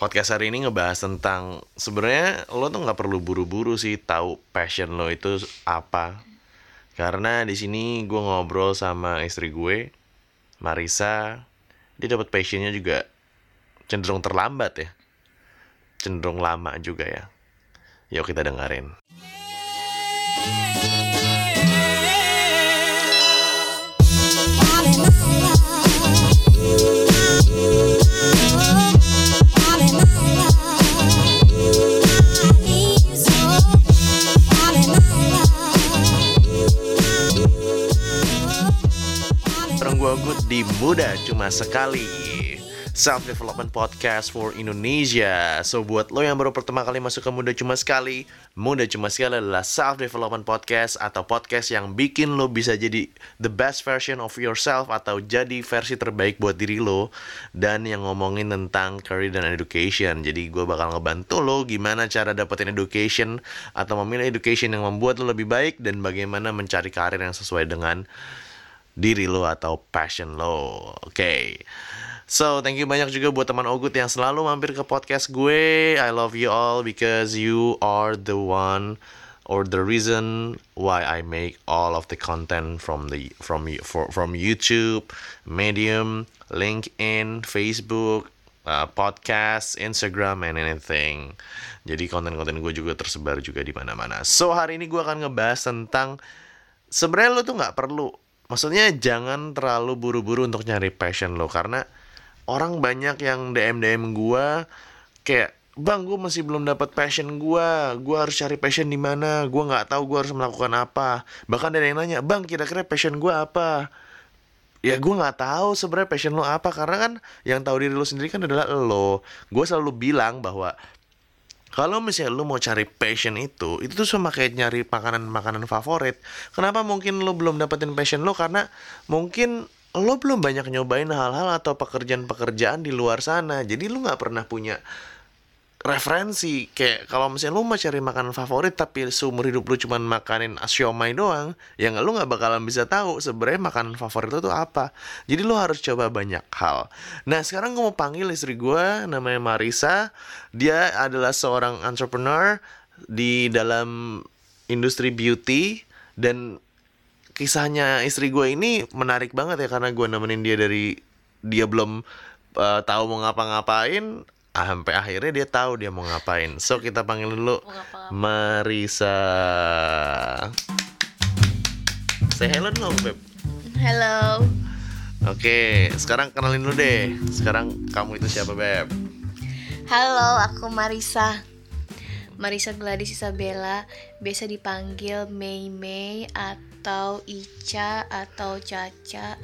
podcast hari ini ngebahas tentang sebenarnya lo tuh nggak perlu buru-buru sih tahu passion lo itu apa. Karena di sini gue ngobrol sama istri gue, Marisa, dia dapat passionnya juga cenderung terlambat ya, cenderung lama juga ya. Yuk kita dengerin. Good di Muda Cuma Sekali. Self Development Podcast for Indonesia. So buat lo yang baru pertama kali masuk ke Muda Cuma Sekali Muda Cuma Sekali adalah Self Development Podcast Atau podcast yang bikin lo bisa jadi the best version of yourself Atau jadi versi terbaik buat diri lo Dan yang ngomongin tentang career dan education. Jadi gue bakal ngebantu lo gimana cara dapetin education Atau memilih education yang membuat lo lebih baik Dan bagaimana mencari karir yang sesuai dengan diri lo atau passion lo. Oke. So, thank you banyak juga buat teman Ogut yang selalu mampir ke podcast gue. I love you all because you are the one or the reason why I make all of the content from the from for, from YouTube, Medium, LinkedIn, Facebook, uh, podcast, Instagram, and anything. Jadi konten-konten gue juga tersebar juga di mana-mana. So hari ini gue akan ngebahas tentang sebenarnya lo tuh nggak perlu maksudnya jangan terlalu buru-buru untuk nyari passion lo karena orang banyak yang DM DM gue kayak bang gue masih belum dapat passion gue gue harus cari passion di mana gue nggak tahu gue harus melakukan apa. Bahkan ada yang nanya bang kira-kira passion gue apa? Ya gue nggak tahu sebenarnya passion lo apa karena kan yang tahu diri lo sendiri kan adalah lo. Gue selalu bilang bahwa kalau misalnya lu mau cari passion itu, itu tuh sama kayak nyari makanan-makanan favorit. Kenapa mungkin lu belum dapetin passion lu? Karena mungkin lo belum banyak nyobain hal-hal atau pekerjaan-pekerjaan di luar sana. Jadi lu nggak pernah punya referensi kayak kalau misalnya lu mau cari makanan favorit tapi seumur hidup lu cuman makanin siomay doang ya nggak lu nggak bakalan bisa tahu sebenarnya makanan favorit lu tuh apa. Jadi lu harus coba banyak hal. Nah sekarang gue mau panggil istri gue namanya Marisa. Dia adalah seorang entrepreneur di dalam industri beauty. Dan kisahnya istri gue ini menarik banget ya karena gue nemenin dia dari dia belum uh, tahu mau ngapa-ngapain sampai akhirnya dia tahu dia mau ngapain. So kita panggil dulu Marisa. Say hello dong, Beb. Halo. Oke, sekarang kenalin dulu deh. Sekarang kamu itu siapa, Beb? Halo, aku Marisa. Marisa Gladys Isabella, biasa dipanggil Mei Mei atau Ica atau Caca.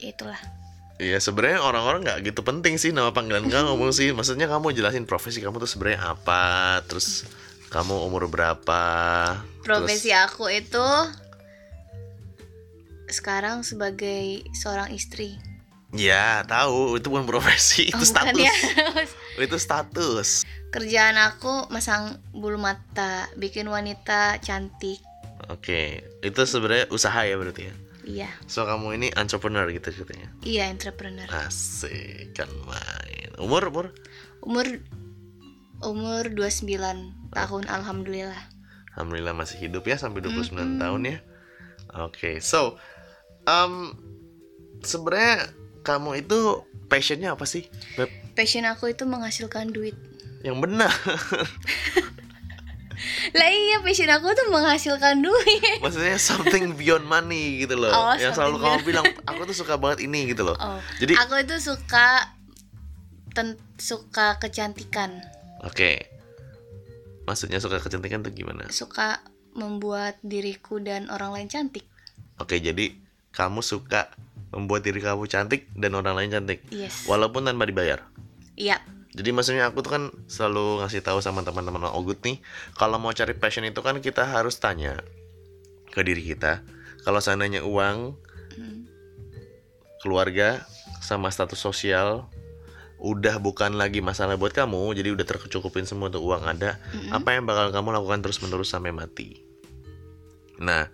Itulah. Iya sebenarnya orang-orang nggak gitu penting sih nama panggilan kamu sih. Maksudnya kamu jelasin profesi kamu tuh sebenarnya apa, terus kamu umur berapa? Profesi terus... aku itu sekarang sebagai seorang istri. Ya tahu itu bukan profesi, itu oh, status. Ya? itu status. Kerjaan aku masang bulu mata, bikin wanita cantik. Oke, itu sebenarnya usaha ya berarti ya? Iya. So kamu ini entrepreneur gitu ceritanya? Iya entrepreneur. Asik kan main. Umur umur? Umur umur 29 tahun alhamdulillah. Alhamdulillah masih hidup ya sampai 29 mm -hmm. tahun ya. Oke, okay. so um sebenarnya kamu itu passionnya apa sih? Beb? Passion aku itu menghasilkan duit. Yang benar. lah iya passion aku tuh menghasilkan duit. Maksudnya something beyond money gitu loh. Oh, yang selalu kamu bilang aku tuh suka banget ini gitu loh. Oh. jadi aku itu suka ten suka kecantikan. Oke. Okay. maksudnya suka kecantikan tuh gimana? Suka membuat diriku dan orang lain cantik. Oke okay, jadi kamu suka membuat diri kamu cantik dan orang lain cantik. Yes. walaupun tanpa dibayar? Iya jadi maksudnya aku tuh kan selalu ngasih tahu sama teman-teman Ogut nih, kalau mau cari passion itu kan kita harus tanya ke diri kita. Kalau seandainya uang, keluarga, sama status sosial udah bukan lagi masalah buat kamu, jadi udah tercukupin semua tuh uang ada, mm-hmm. apa yang bakal kamu lakukan terus-menerus sampai mati? Nah,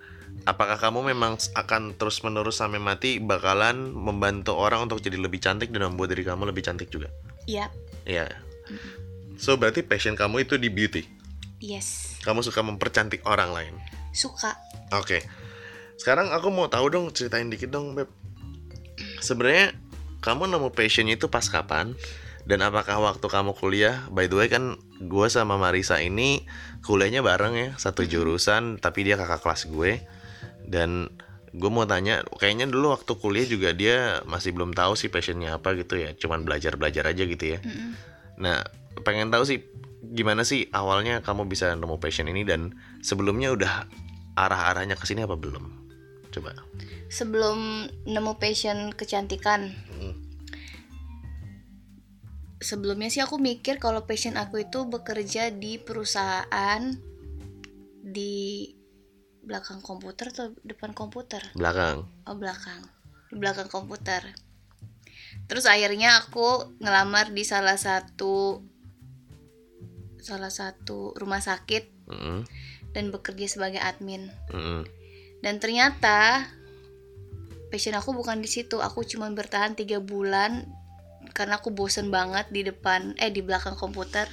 apakah kamu memang akan terus-menerus sampai mati bakalan membantu orang untuk jadi lebih cantik dan membuat diri kamu lebih cantik juga? Iya. Iya. So berarti passion kamu itu di beauty. yes Kamu suka mempercantik orang lain. suka Oke. Sekarang aku mau tahu dong, ceritain dikit dong, Beb. Sebenarnya kamu nemu passionnya itu pas kapan? Dan apakah waktu kamu kuliah? By the way kan gue sama Marisa ini kuliahnya bareng ya, satu jurusan, tapi dia kakak kelas gue. Dan gue mau tanya, kayaknya dulu waktu kuliah juga dia masih belum tahu sih passionnya apa gitu ya, cuman belajar-belajar aja gitu ya. Mm-mm. Nah, pengen tahu sih gimana sih awalnya kamu bisa nemu passion ini dan sebelumnya udah arah-arahnya ke sini apa belum? Coba. sebelum nemu passion kecantikan Hmm. sebelumnya sih aku mikir kalau passion aku itu bekerja di perusahaan di belakang komputer atau depan komputer Belakang. oh belakang di belakang komputer terus akhirnya aku ngelamar di salah satu salah satu rumah sakit Mm-mm. dan bekerja sebagai admin Mm-mm. dan ternyata passion aku bukan di situ aku cuma bertahan tiga bulan karena aku bosen banget di depan eh di belakang komputer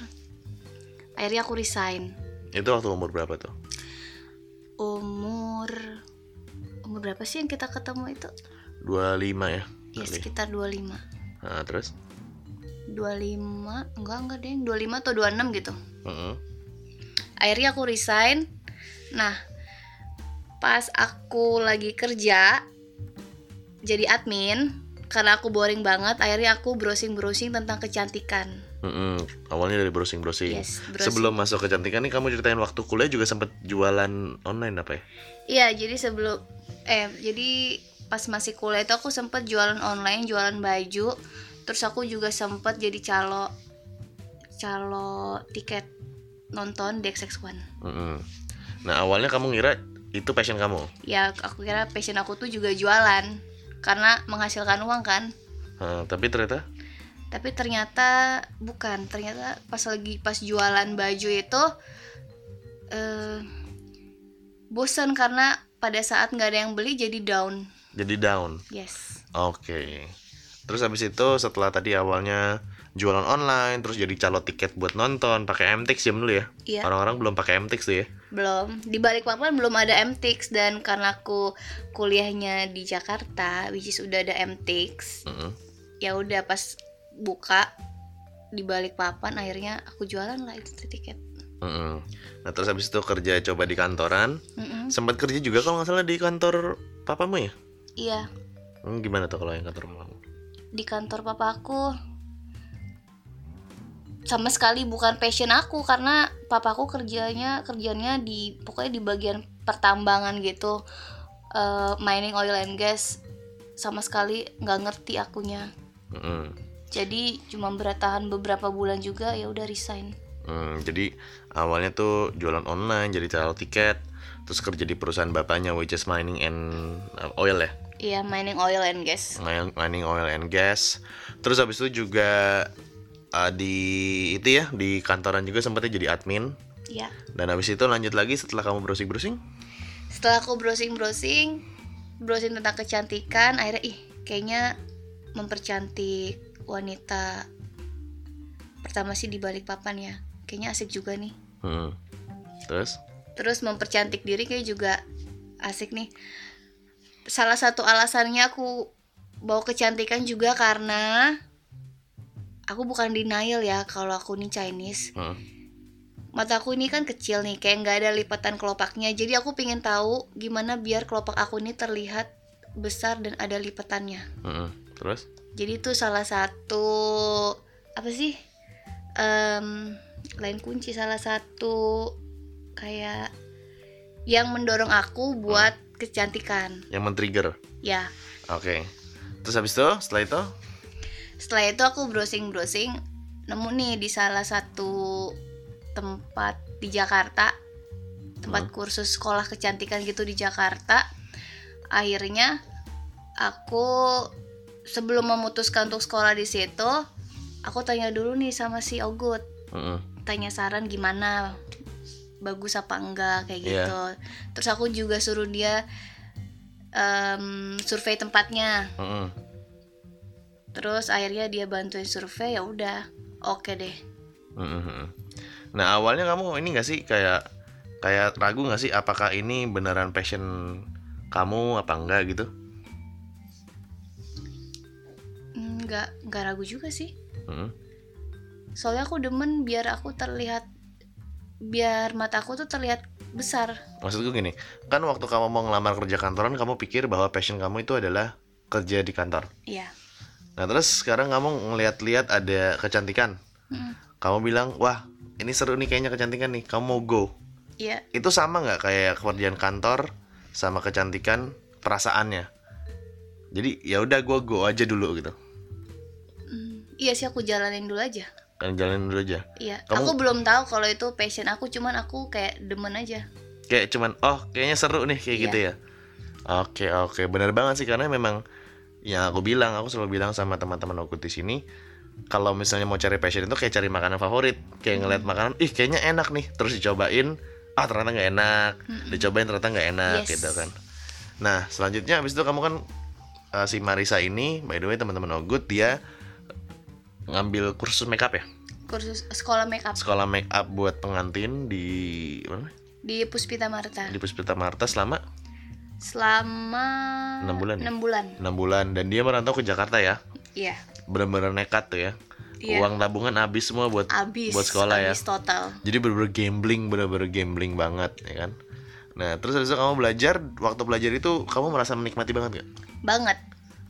akhirnya aku resign Itu waktu umur berapa tuh? Umur umur berapa sih yang kita ketemu itu 25 ya? ya kali. sekitar 25 Nah, terus? 25 enggak enggak deh 25 atau 26 gitu Mm-mm. akhirnya aku resign nah pas aku lagi kerja jadi admin karena aku boring banget akhirnya aku browsing browsing tentang kecantikan Mm-mm. Awalnya dari browsing-browsing. yes browsing Sebelum masuk kecantikan nih kamu ceritain waktu kuliah juga sempet jualan online apa ya? iya jadi sebelum eh jadi pas masih kuliah itu aku sempet jualan online jualan baju terus aku juga sempet jadi calo calo tiket nonton di XX1 Mm-mm. Nah awalnya kamu ngira itu passion kamu? ya aku kira passion aku tuh juga jualan karena menghasilkan uang kan Nah, tapi ternyata tapi ternyata bukan ternyata pas lagi pas jualan baju itu eh bosan karena pada saat nggak ada yang beli jadi down jadi down. yes Oke. Terus habis itu setelah tadi awalnya jualan online, terus jadi calo tiket buat nonton pakai MTX ya dulu ya. iya Orang-orang belum pakai MTX tuh ya. Belum di Balikpapan belum ada MTX dan karena aku kuliahnya di Jakarta which is udah ada MTX Mm-mm. ya udah pas buka di Balikpapan akhirnya aku jualan lah itu tiket Mm-mm. Nah terus habis itu kerja coba di kantoran, Mm-mm. sempat kerja juga kalau nggak salah di kantor papamu ya. iya Hmm, gimana tuh kalau yang kantor mamamu? di kantor papa aku sama sekali bukan passion aku karena papaku kerjanya kerjanya di pokoknya di bagian pertambangan gitu Eh, mining oil and gas sama sekali nggak ngerti akunya Mm-mm. jadi cuma bertahan beberapa bulan juga ya udah resign Hmm, jadi awalnya tuh jualan online, jadi calo tiket, terus kerja di perusahaan bapaknya which is mining and uh, oil ya. iya mining oil and gas Mining, mining oil and gas. Terus habis itu juga uh, di itu ya di kantoran juga sempatnya jadi admin. ya Dan habis itu lanjut lagi setelah kamu browsing browsing. setelah aku browsing browsing browsing tentang kecantikan akhirnya ih kayaknya mempercantik wanita pertama sih di balik papan ya kayaknya asik juga nih Hmm. Terus? terus mempercantik diri kayak juga asik nih salah satu alasannya aku bawa kecantikan juga karena aku bukan denial ya kalau aku nih Chinese Hmm. mataku ini kan kecil nih kayak nggak ada lipatan kelopaknya jadi aku pengen tahu gimana biar kelopak aku ini terlihat besar dan ada lipatannya Hmm. Terus? jadi itu salah satu apa sih Em, lain kunci salah satu kayak yang mendorong aku buat kecantikan Yang men-trigger. ya Oke. Terus habis itu setelah itu? Setelah itu aku browsing browsing nemu nih di salah satu tempat di Jakarta tempat kursus sekolah kecantikan gitu di Jakarta akhirnya aku sebelum memutuskan untuk sekolah di situ aku tanya dulu nih sama si Ogut Hmm. tanya saran gimana bagus apa enggak kayak Iya. gitu terus aku juga suruh dia em, survei tempatnya Hmm. Terus akhirnya dia bantuin survei ya udah oke deh Mhm. Nah awalnya kamu ini gak sih kayak kayak ragu gak sih apakah ini beneran passion kamu apa enggak gitu? Hmm, nggak nggak ragu juga sih Mhm. soalnya aku demen biar aku terlihat biar mataku tuh terlihat besar Maksudku gini, kan waktu kamu mau ngelamar kerja kantoran kamu pikir bahwa passion kamu itu adalah kerja di kantor. iya Nah terus sekarang kamu ngeliat-liat ada kecantikan, Mm, kamu bilang wah ini seru nih kayaknya kecantikan nih, kamu mau go. iya Itu sama nggak kayak kerjaan kantor sama kecantikan perasaannya? Jadi ya udah gue go aja dulu gitu. Hmm, iya sih aku jalanin dulu aja Kan jalanin dulu aja. iya Kamu- aku belum tahu kalau itu passion aku cuman aku kayak demen aja Kayak cuman oh kayaknya seru nih kayak Iya. gitu ya. Oke oke benar banget sih karena memang yang aku bilang aku selalu bilang sama teman-teman aku di sini kalau misalnya mau cari passion itu kayak cari makanan favorit kayak ngeliat makanan ih kayaknya enak nih. Terus dicobain ah ternyata nggak enak. Dicobain ternyata nggak enak Yes. gitu kan. Nah selanjutnya habis itu kamu kan uh, si Marisa ini by the way teman-teman Ogut dia ngambil kursus makeup ya? Kursus sekolah make up sekolah makeup buat pengantin di mana di Puspita Marta. Di Puspita Marta selama selama Enam bulan ya? enam bulan. Enam bulan. Dan dia merantau ke Jakarta ya? Iya. Bener-bener nekat tuh ya? Iya. uang tabungan habis semua buat abis buat sekolah ya? abis total. Jadi bener-bener gambling bener-bener gambling banget ya kan? Nah terus habis itu kamu belajar waktu belajar itu kamu merasa menikmati banget gak banget.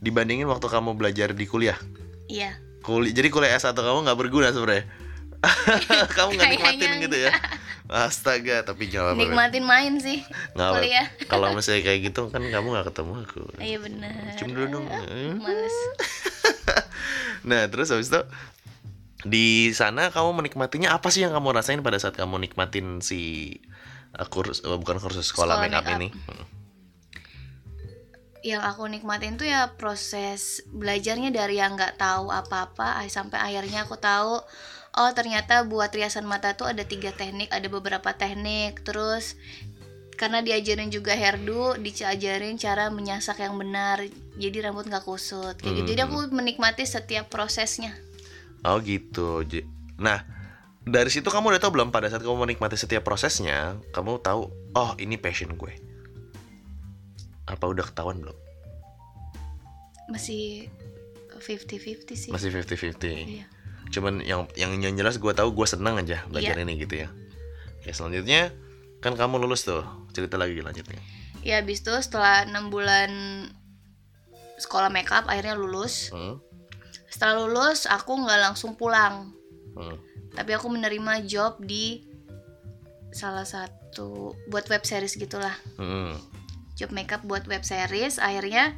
Dibandingin waktu kamu belajar di kuliah? Iya. Kuliah jadi kuliah S1 kamu nggak berguna sebenarnya? Kamu nggak nikmatin gitu ya astaga tapi jangan apa-apa nikmatin main sih Nggak apa- kuliah. Kalau misalnya kayak gitu kan kamu nggak ketemu aku. Iya benar cium dulu dong. Males. Nah, terus habis itu di sana kamu menikmatinya apa sih yang kamu rasain pada saat kamu nikmatin si uh, kursus uh, bukan kursus sekolah, Sekolah makeup makeup. ini? Hmm. yang aku nikmatin tuh ya proses belajarnya dari yang nggak tahu apa-apa sampai akhirnya aku tahu oh ternyata buat riasan mata tuh ada tiga teknik ada beberapa teknik terus karena diajarin juga hairdo diajarin cara menyasak yang benar jadi rambut nggak kusut kayak gitu jadi aku menikmati setiap prosesnya Oh gitu. Nah, dari situ kamu udah tahu belum pada saat kamu menikmati setiap prosesnya, kamu tahu oh ini passion gue. Apa udah ketahuan belum? masih 50-50 sih Masih 50-50. Iya. Cuman yang yang yang jelas gue tahu gue seneng aja belajar Iya. ini gitu ya. Oke, selanjutnya kan kamu lulus tuh. Cerita lagi lanjutnya. ya habis itu setelah enam bulan sekolah makeup akhirnya lulus Hmm. setelah lulus aku nggak langsung pulang Hmm. tapi aku menerima job di salah satu buat web series gitulah Hmm. job makeup buat web series akhirnya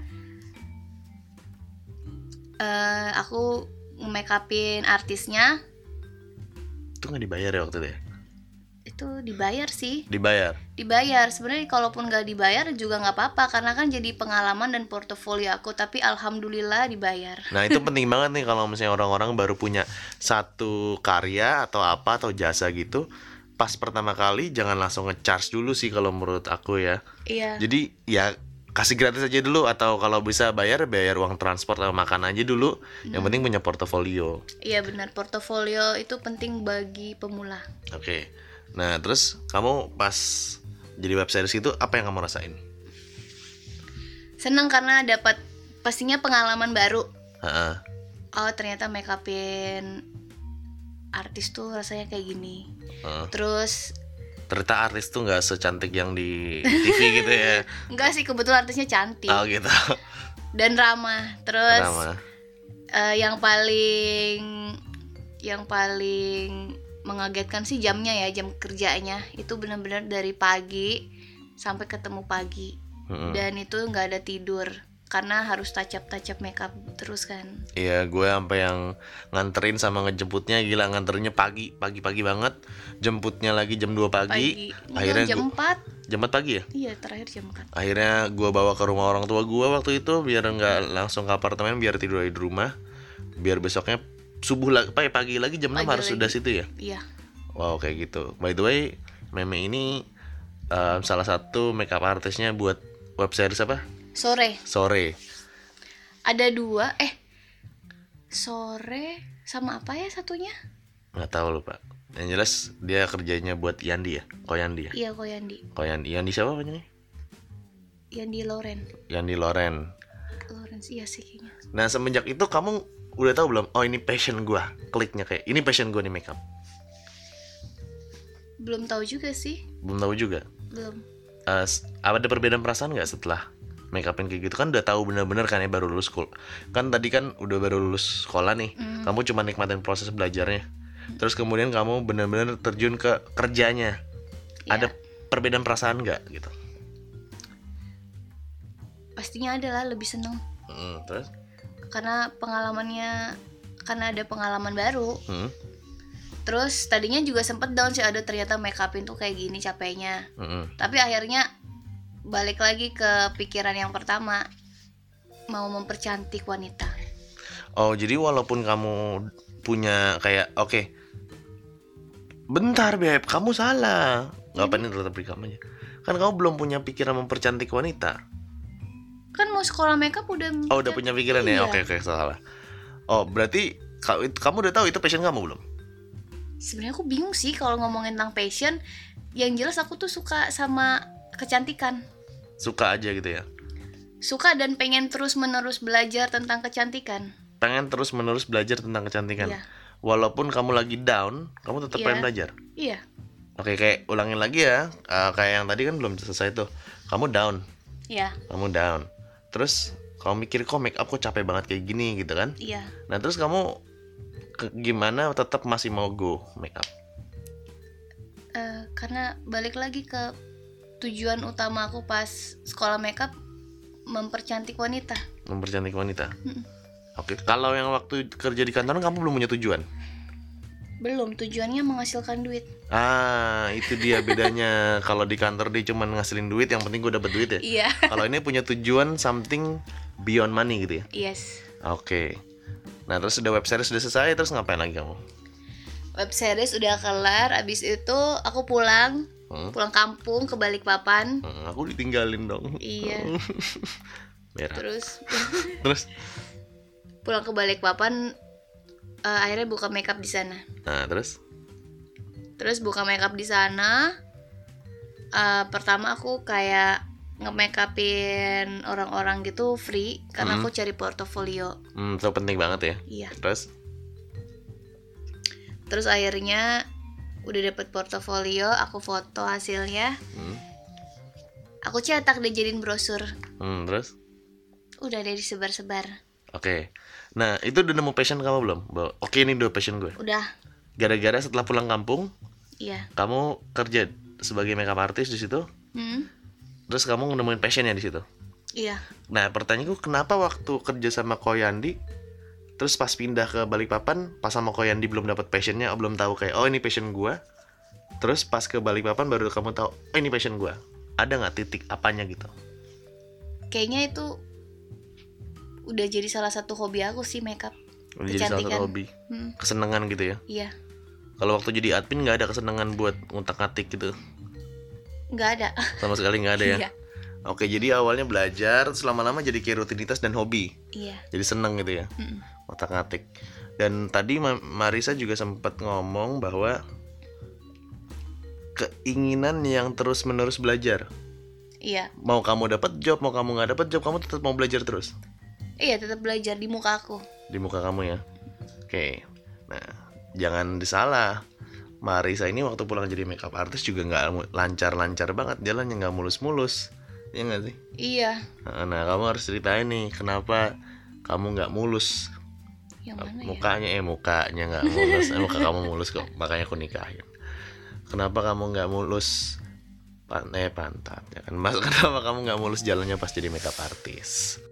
eh aku make upin artisnya. Itu nggak dibayar ya waktu itu ya? itu dibayar sih. Dibayar. dibayar. Sebenarnya kalaupun nggak dibayar juga nggak apa-apa karena kan jadi pengalaman dan portofolio aku tapi alhamdulillah dibayar. Nah itu penting banget nih kalau misalnya orang-orang baru punya satu karya atau apa atau jasa gitu Pas pertama kali jangan langsung ngecharge dulu sih kalau menurut aku ya. Iya. Jadi ya kasih gratis aja dulu atau kalau bisa bayar bayar uang transport atau makan aja dulu. Yang penting punya portofolio. Iya benar. Portofolio itu penting bagi pemula. Oke. Nah terus kamu pas jadi web series itu apa yang kamu rasain? seneng karena dapat pastinya pengalaman baru. Ha-ha. oh ternyata make upin artis tuh rasanya kayak gini. Heeh. terus Ternyata artis tuh nggak secantik yang di TV gitu ya. Enggak sih kebetulan artisnya cantik. Oh gitu. Dan ramah terus Ramah. eh, yang paling yang paling mengagetkan sih jamnya ya jam kerjanya. Itu benar-benar dari pagi sampai ketemu pagi. Mm-mm. dan itu nggak ada tidur karena harus touch up touch up makeup terus kan Iya, gue sampai yang nganterin sama ngejemputnya gila nganternya pagi, pagi-pagi banget. Jemputnya lagi jam 2 pagi. pagi Akhirnya jam gua- 4 jam 4 pagi ya? iya terakhir jam 4 Akhirnya gue bawa ke rumah orang tua gue waktu itu biar nggak langsung ke apartemen biar tidur di rumah. Biar besoknya subuh lagi, pagi, pagi lagi jam 6 Pagi harus sudah situ ya. iya Wow, kayak gitu. By the way, Meme ini eh, salah satu makeup artisnya buat web series apa? Sore. Sore. ada dua eh sore sama apa ya satunya? Nggak tahu lupa. Yang jelas dia kerjanya buat Yandi ya? Koyandi ya? Iya kok Yandi Koyandi. Yandi siapa namanya Yandi Loren. Yandi Loren. Loren iya sih kayaknya. Nah semenjak itu kamu udah tahu belum? Oh ini passion gua. Kliknya kayak ini passion gua nih makeup. Belum tahu juga sih. Belum tahu juga? Belum. Eh, s- ada perbedaan perasaan nggak setelah make upin kayak gitu kan udah tahu bener-bener kan ya baru lulus sekolah kan tadi kan udah baru lulus sekolah nih Hmm. kamu cuma nikmatin proses belajarnya. Terus kemudian kamu bener-bener terjun ke kerjanya. Iya. ada perbedaan perasaan nggak gitu? Pastinya adalah lebih seneng. Hmm, terus? Karena pengalamannya karena ada pengalaman baru. Hmm, terus tadinya juga sempet down sih ada ternyata make upin tuh kayak gini capeknya. Hmm, tapi akhirnya balik lagi ke pikiran yang pertama mau mempercantik wanita oh jadi walaupun kamu punya kayak oke bentar beb kamu salah apa nih tetap aja kan kamu belum punya pikiran mempercantik wanita kan mau sekolah makeup udah Oh udah punya pikiran ya? Iya. Oke oke salah. Oh berarti ka- kamu udah tahu itu passion kamu belum? sebenarnya aku bingung sih kalau ngomongin tentang passion yang jelas aku tuh suka sama kecantikan Suka aja gitu ya? suka dan pengen terus menerus belajar tentang kecantikan Pengen terus menerus belajar tentang kecantikan. Iya. Walaupun kamu lagi down, kamu tetap Iya. pengen belajar. iya Oke kayak ulangin lagi ya. Eh, kayak yang tadi kan belum selesai tuh. Kamu down, iya kamu down. Terus kamu mikir kok make up kok capek banget kayak gini gitu kan? iya Nah terus kamu ke- gimana tetap masih mau go make up? Eh, karena balik lagi ke tujuan utama aku pas sekolah makeup mempercantik wanita Mempercantik wanita. Mm-mm. Oke, kalau yang waktu kerja di kantor kamu belum punya tujuan? belum tujuannya menghasilkan duit Ah, itu dia bedanya. Kalau di kantor dia cuma ngasilin duit, yang penting gue dapet duit ya. iya Kalau ini punya tujuan something beyond money gitu ya. yes Oke. Nah, terus udah web series sudah selesai, terus ngapain lagi kamu? web series udah kelar abis itu aku pulang Hmm? pulang kampung ke Balikpapan Hmm, aku ditinggalin dong. iya Merah. terus Terus, pulang ke Balikpapan eh, akhirnya buka makeup di sana nah terus, terus buka makeup di sana eh, pertama aku kayak nge-makeupin orang-orang gitu free karena Hmm. aku cari portofolio hmm, itu penting banget ya. iya Terus, terus akhirnya udah dapet portofolio aku foto hasilnya. Hmm, aku cetak deh jadiin brosur. Hmm, terus, udah deh disebar-sebar. Oke. Nah, itu udah nemu passion kamu belum? Oke, ini udah passion gue. udah. Gara-gara setelah pulang kampung, iya. kamu kerja sebagai makeup artist di situ, hmm, terus kamu nemuin passionnya di situ. iya. Nah pertanyaanku kenapa waktu kerja sama Koyandi Terus pas pindah ke Balikpapan Pas sama Koyandi belum dapat passionnya oh, Belum tahu kayak oh ini passion gua. Terus pas ke Balikpapan baru kamu tahu Oh ini passion gua. Ada nggak titik apanya gitu? Kayaknya itu udah jadi salah satu hobi aku sih makeup. Udah jadi salah satu hobi. Hmm, Kesenangan gitu ya? Iya. Kalau waktu jadi admin nggak ada kesenangan buat ngutak-ngatik gitu? Nggak ada. Sama sekali nggak ada ya? Iya. Oke jadi awalnya belajar Terus lama-lama jadi kayak rutinitas dan hobi. Iya. Jadi seneng gitu ya Mm-mm. otak-atik. Dan tadi Ma- Marisa juga sempat ngomong bahwa keinginan yang terus-menerus belajar. iya Mau kamu dapat job, mau kamu nggak dapat job, kamu tetap mau belajar terus iya tetap belajar di muka aku di muka kamu ya. Oke. Nah, jangan disalah. Marisa ini waktu pulang jadi makeup artist juga nggak lancar-lancar banget jalannya nggak mulus-mulus. Ya nggak sih? iya Nah, nah, kamu harus ceritain nih kenapa kamu nggak mulus yang mana ya? mukanya eh mukanya nggak mulus. Eh, muka kamu mulus kok makanya aku nikahin. Kenapa kamu nggak mulus? Pan eh pantat ya kan? Mas kenapa kamu nggak mulus? Jalannya pas jadi makeup artist